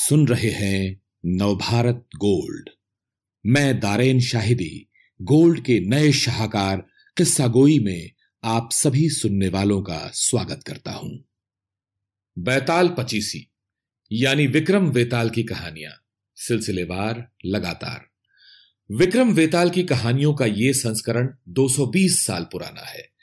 सुन रहे हैं नवभारत गोल्ड। मैं दारेन शाहिदी, गोल्ड के नए शाहकार, किस्सा गोई में आप सभी सुनने वालों का स्वागत करता हूँ। बैताल पचीसी, यानी विक्रम वेताल की कहानियाँ, सिलसिलेवार लगातार। विक्रम वेताल की कहानियों का यह संस्करण 220 साल पुराना है।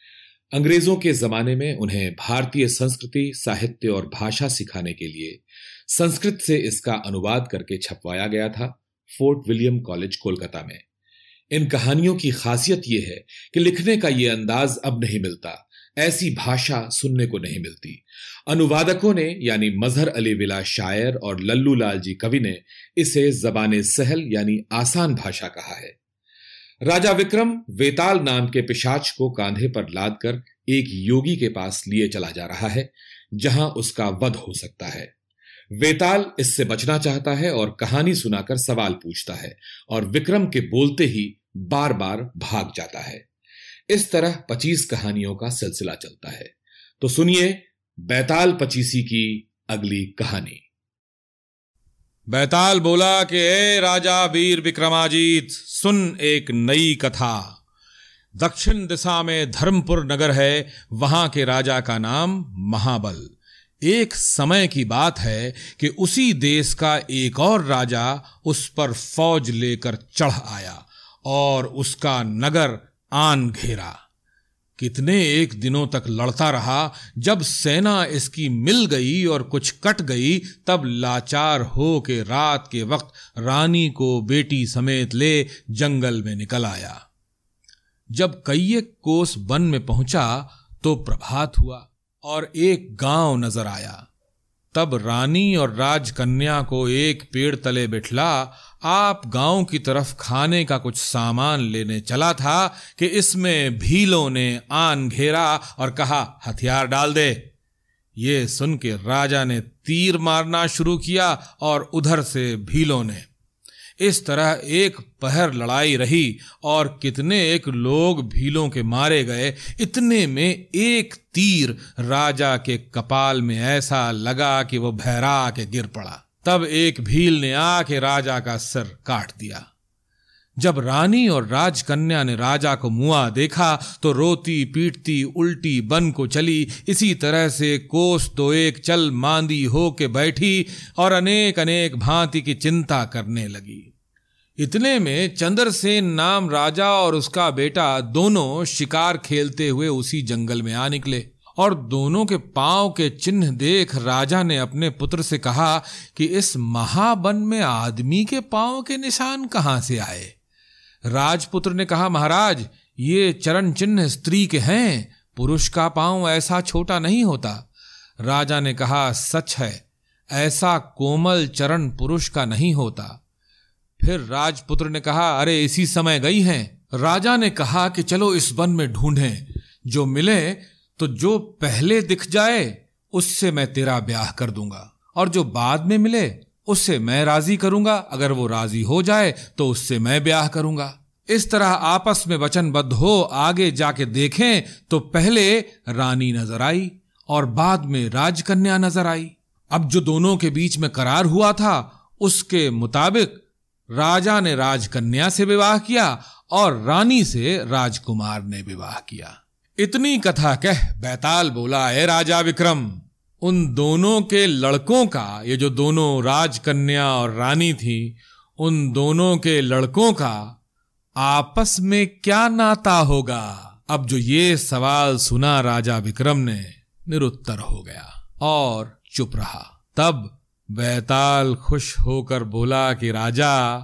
अंग्रेज़ों के जमाने में उन्हें भारतीय संस्कृति, साहित्य और भाषा सिखाने के लिए संस्कृत से इसका अनुवाद करके छपवाया गया था फोर्ट विलियम कॉलेज, कोलकाता में। इन कहानियों की खासियत यह है कि लिखने का यह अंदाज अब नहीं मिलता, ऐसी भाषा सुनने को नहीं मिलती। अनुवादकों ने, यानी मजहर अली विला शायर और लल्लू लाल जी कवि ने, इसे जबान सहल यानी आसान भाषा कहा है। राजा विक्रम वेताल नाम के पिशाच को कांधे पर लाद कर एक योगी के पास लिए चला जा रहा है, जहाँ उसका वध हो सकता है। वेताल इससे बचना चाहता है और कहानी सुनाकर सवाल पूछता है और विक्रम के बोलते ही बार बार भाग जाता है। इस तरह पच्चीस कहानियों का सिलसिला चलता है। तो सुनिए, बैताल पचीसी की अगली कहानी। बैताल बोला कि ए राजा वीर विक्रमाजीत, सुन एक नई कथा। दक्षिण दिशा में धर्मपुर नगर है, वहाँ के राजा का नाम महाबल। एक समय की बात है कि उसी देश का एक और राजा उस पर फौज लेकर चढ़ आया और उसका नगर आन घेरा। कितने एक दिनों तक लड़ता रहा, जब सेना इसकी मिल गई और कुछ कट गई, तब लाचार हो के रात के वक्त रानी को बेटी समेत ले जंगल में निकल आया। जब कई कोस वन में पहुँचा तो प्रभात हुआ और एक गाँव नज़र आया। तब रानी और राजकन्या को एक पेड़ तले बिठला। आप गाँव की तरफ़ खाने का कुछ सामान लेने चला था कि इसमें भीलों ने आन घेरा और कहा, हथियार डाल दे। ये सुन के राजा ने तीर मारना शुरू किया और उधर से भीलों ने इस तरह एक पहर लड़ाई रही और कितने एक लोग भीलों के मारे गए, इतने में एक तीर राजा के कपाल में ऐसा लगा कि वह भैरा के गिर पड़ा। तब एक भील ने आके राजा का सर काट दिया। जब रानी और राजकन्या ने राजा को मुआ देखा तो रोती पीटती उल्टी बन को चली। इसी तरह से कोस तो एक चल मांदी हो के बैठी और अनेक अनेक भांति की चिंता करने लगी। इतने में चंद्रसेन नाम राजा और उसका बेटा दोनों शिकार खेलते हुए उसी जंगल में आ निकले और दोनों के पाँव के चिन्ह देख राजा ने अपने पुत्र से कहा कि इस महाबन में आदमी के पाँव के निशान कहाँ से आए? राजपुत्र ने कहा, महाराज, ये चरण चिन्ह स्त्री के हैं, पुरुष का पाँव ऐसा छोटा नहीं होता। राजा ने कहा, सच है, ऐसा कोमल चरण पुरुष का नहीं होता। फिर राजपुत्र ने कहा, अरे, इसी समय गई हैं। राजा ने कहा कि चलो इस वन में ढूंढें, जो मिले तो जो पहले दिख जाए, उससे मैं तेरा ब्याह कर दूँगा। और जो बाद में मिले उससे मैं राज़ी करूँगा। अगर वो राज़ी हो जाए तो उससे मैं ब्याह करूँगा। इस तरह आपस में वचनबद्ध हो, आगे जाके देखें तो पहले रानी नज़र आई और बाद में राजकन्या नज़र आई। अब जो दोनों के बीच में करार हुआ था, उसके मुताबिक राजा ने राजकन्या से विवाह किया और रानी से राजकुमार ने विवाह किया। इतनी कथा कह, बैताल बोला है राजा विक्रम! उन दोनों के लड़कों का, ये जो दोनों राजकन्या और रानी थी, उन दोनों के लड़कों का आपस में क्या नाता होगा? अब जो ये सवाल सुना राजा विक्रम ने, निरुत्तर हो गया और चुप रहा। तब बैताल खुश होकर बोला कि, राजा,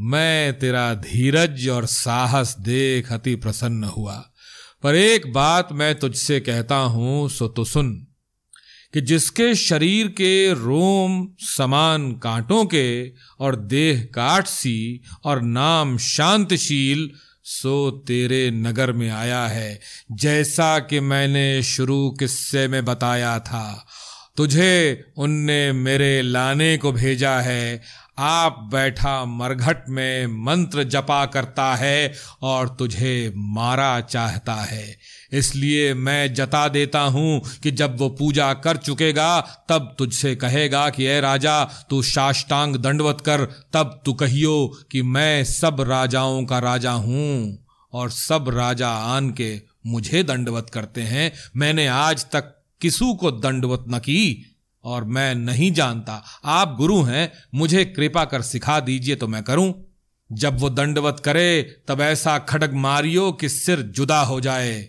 मैं तेरा धीरज और साहस देख अति प्रसन्न हुआ। पर एक बात मैं तुझसे कहता हूँ, सो तो सुन। कि जिसके शरीर के रोम समान कांटों के और देह काट सी और नाम शांतशील, सो तेरे नगर में आया है, जैसा कि मैंने शुरू किस्से में बताया था। तुझे उनने मेरे लाने को भेजा है आप बैठा मरघट में मंत्र जपा करता है और तुझे मारा चाहता है। इसलिए मैं जता देता हूँ कि जब वो पूजा कर चुकेगा, तब तुझसे कहेगा कि, ए राजा, तू साष्टांग दंडवत कर, तब तू कहियो कि मैं सब राजाओं का राजा हूँ और सब राजा आन के मुझे दंडवत करते हैं। मैंने आज तक किसू को दंडवत न की और मैं नहीं जानता। आप गुरु हैं, मुझे कृपा कर सिखा दीजिए तो मैं करूँ। जब वो दंडवत करे, तब ऐसा खड़ग मारियो कि सिर जुदा हो जाए।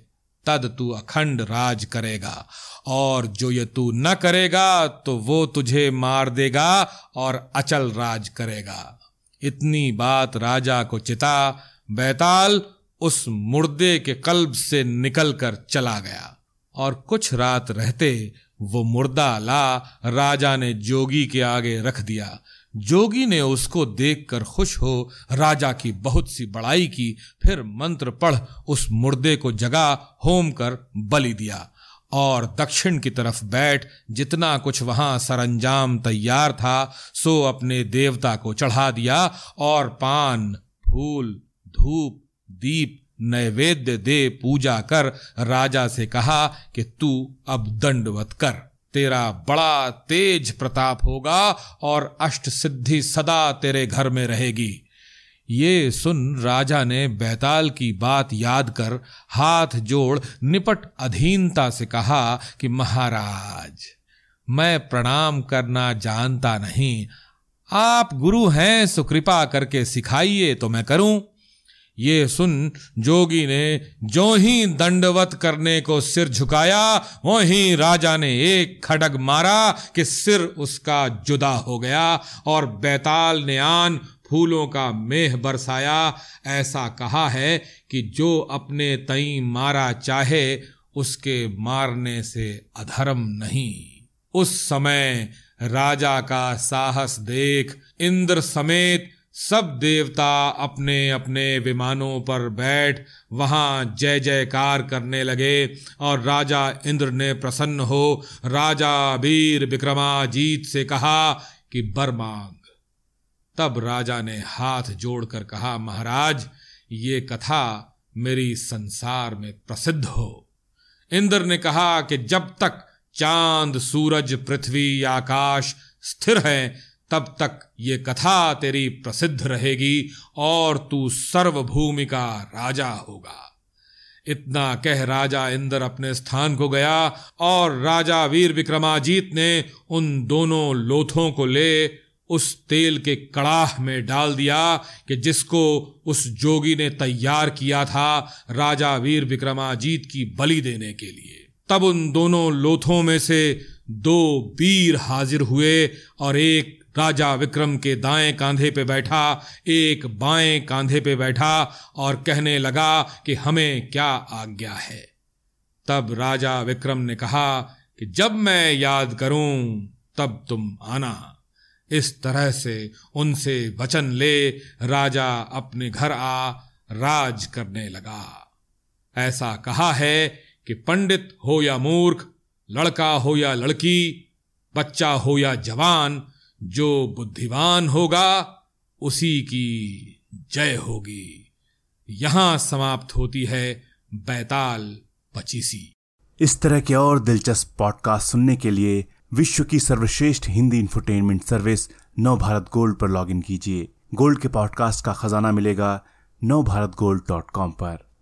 तद तू अखंड राज करेगा, और जो ये तू न करेगा तो वो तुझे मार देगा और अचल राज करेगा। इतनी बात राजा को चिता, बैताल उस मुर्दे के कल्ब से निकलकर चला गया, और कुछ रात रहते वो मुर्दा ला, राजा ने जोगी के आगे रख दिया। जोगी ने उसको देखकर खुश हो, राजा की बहुत सी बड़ाई की, फिर मंत्र पढ़ उस मुर्दे को जगा, होम कर बलि दिया। और दक्षिण की तरफ़ बैठ, जितना कुछ वहाँ सरंजाम तैयार था, सो अपने देवता को चढ़ा दिया, और पान, फूल, धूप, दीप नैवेद्य दे पूजा कर। राजा से कहा कि तू अब दंडवत कर। तेरा बड़ा तेज प्रताप होगा और अष्ट सिद्धि सदा तेरे घर में रहेगी। ये सुन राजा ने बैताल की बात याद कर हाथ जोड़ निपट अधीनता से कहा कि महाराज, मैं प्रणाम करना जानता नहीं। आप गुरु हैं, सुकृपा करके सिखाइए तो मैं करूँ। ये सुन जोगी ने जो ही दंडवत करने को सिर झुकाया वहीं राजा ने एक खड़ग मारा कि सिर उसका जुदा हो गया और बैताल ने आन फूलों का मेह बरसाया। ऐसा कहा है कि जो अपने तई मारा चाहे, उसके मारने से अधर्म नहीं। उस समय राजा का साहस देख इंद्र समेत सब देवता अपने अपने विमानों पर बैठ वहाँ जय जयकार करने लगे और राजा इंद्र ने प्रसन्न हो राजा वीर विक्रमाजीत से कहा कि बर मांग। तब राजा ने हाथ जोड़कर कहा, महाराज, ये कथा मेरी संसार में प्रसिद्ध हो। इंद्र ने कहा कि जब तक चाँद, सूरज, पृथ्वी, आकाश स्थिर है तब तक ये कथा तेरी प्रसिद्ध रहेगी और तू सर्वभूमि का राजा होगा। इतना कह राजा इंद्र अपने स्थान को गया और राजा वीर विक्रमाजीत ने उन दोनों लोथों को ले उस तेल के कड़ाह में डाल दिया कि जिसको उस जोगी ने तैयार किया था राजा वीर विक्रमाजीत की बलि देने के लिए। तब उन दोनों लोथों में से दो वीर हाजिर हुए और एक राजा विक्रम के दाएँ कांधे पे बैठा, एक बाएँ कांधे पे बैठा और कहने लगा कि हमें क्या आज्ञा है। तब राजा विक्रम ने कहा कि जब मैं याद करूँ, तब तुम आना। इस तरह से उनसे वचन ले राजा अपने घर आ, राज करने लगा। ऐसा कहा है कि पंडित हो या मूर्ख, लड़का हो या लड़की, बच्चा हो या जवान जो बुद्धिमान होगा, उसी की जय होगी। यहाँ समाप्त होती है बैताल पचीसी। इस तरह के और दिलचस्प पॉडकास्ट सुनने के लिए विश्व की सर्वश्रेष्ठ Hindi infotainment service Nav Bharat gold पर लॉगिन कीजिए। गोल्ड के पॉडकास्ट का खजाना मिलेगा नव भारत गोल्ड डॉट कॉम पर।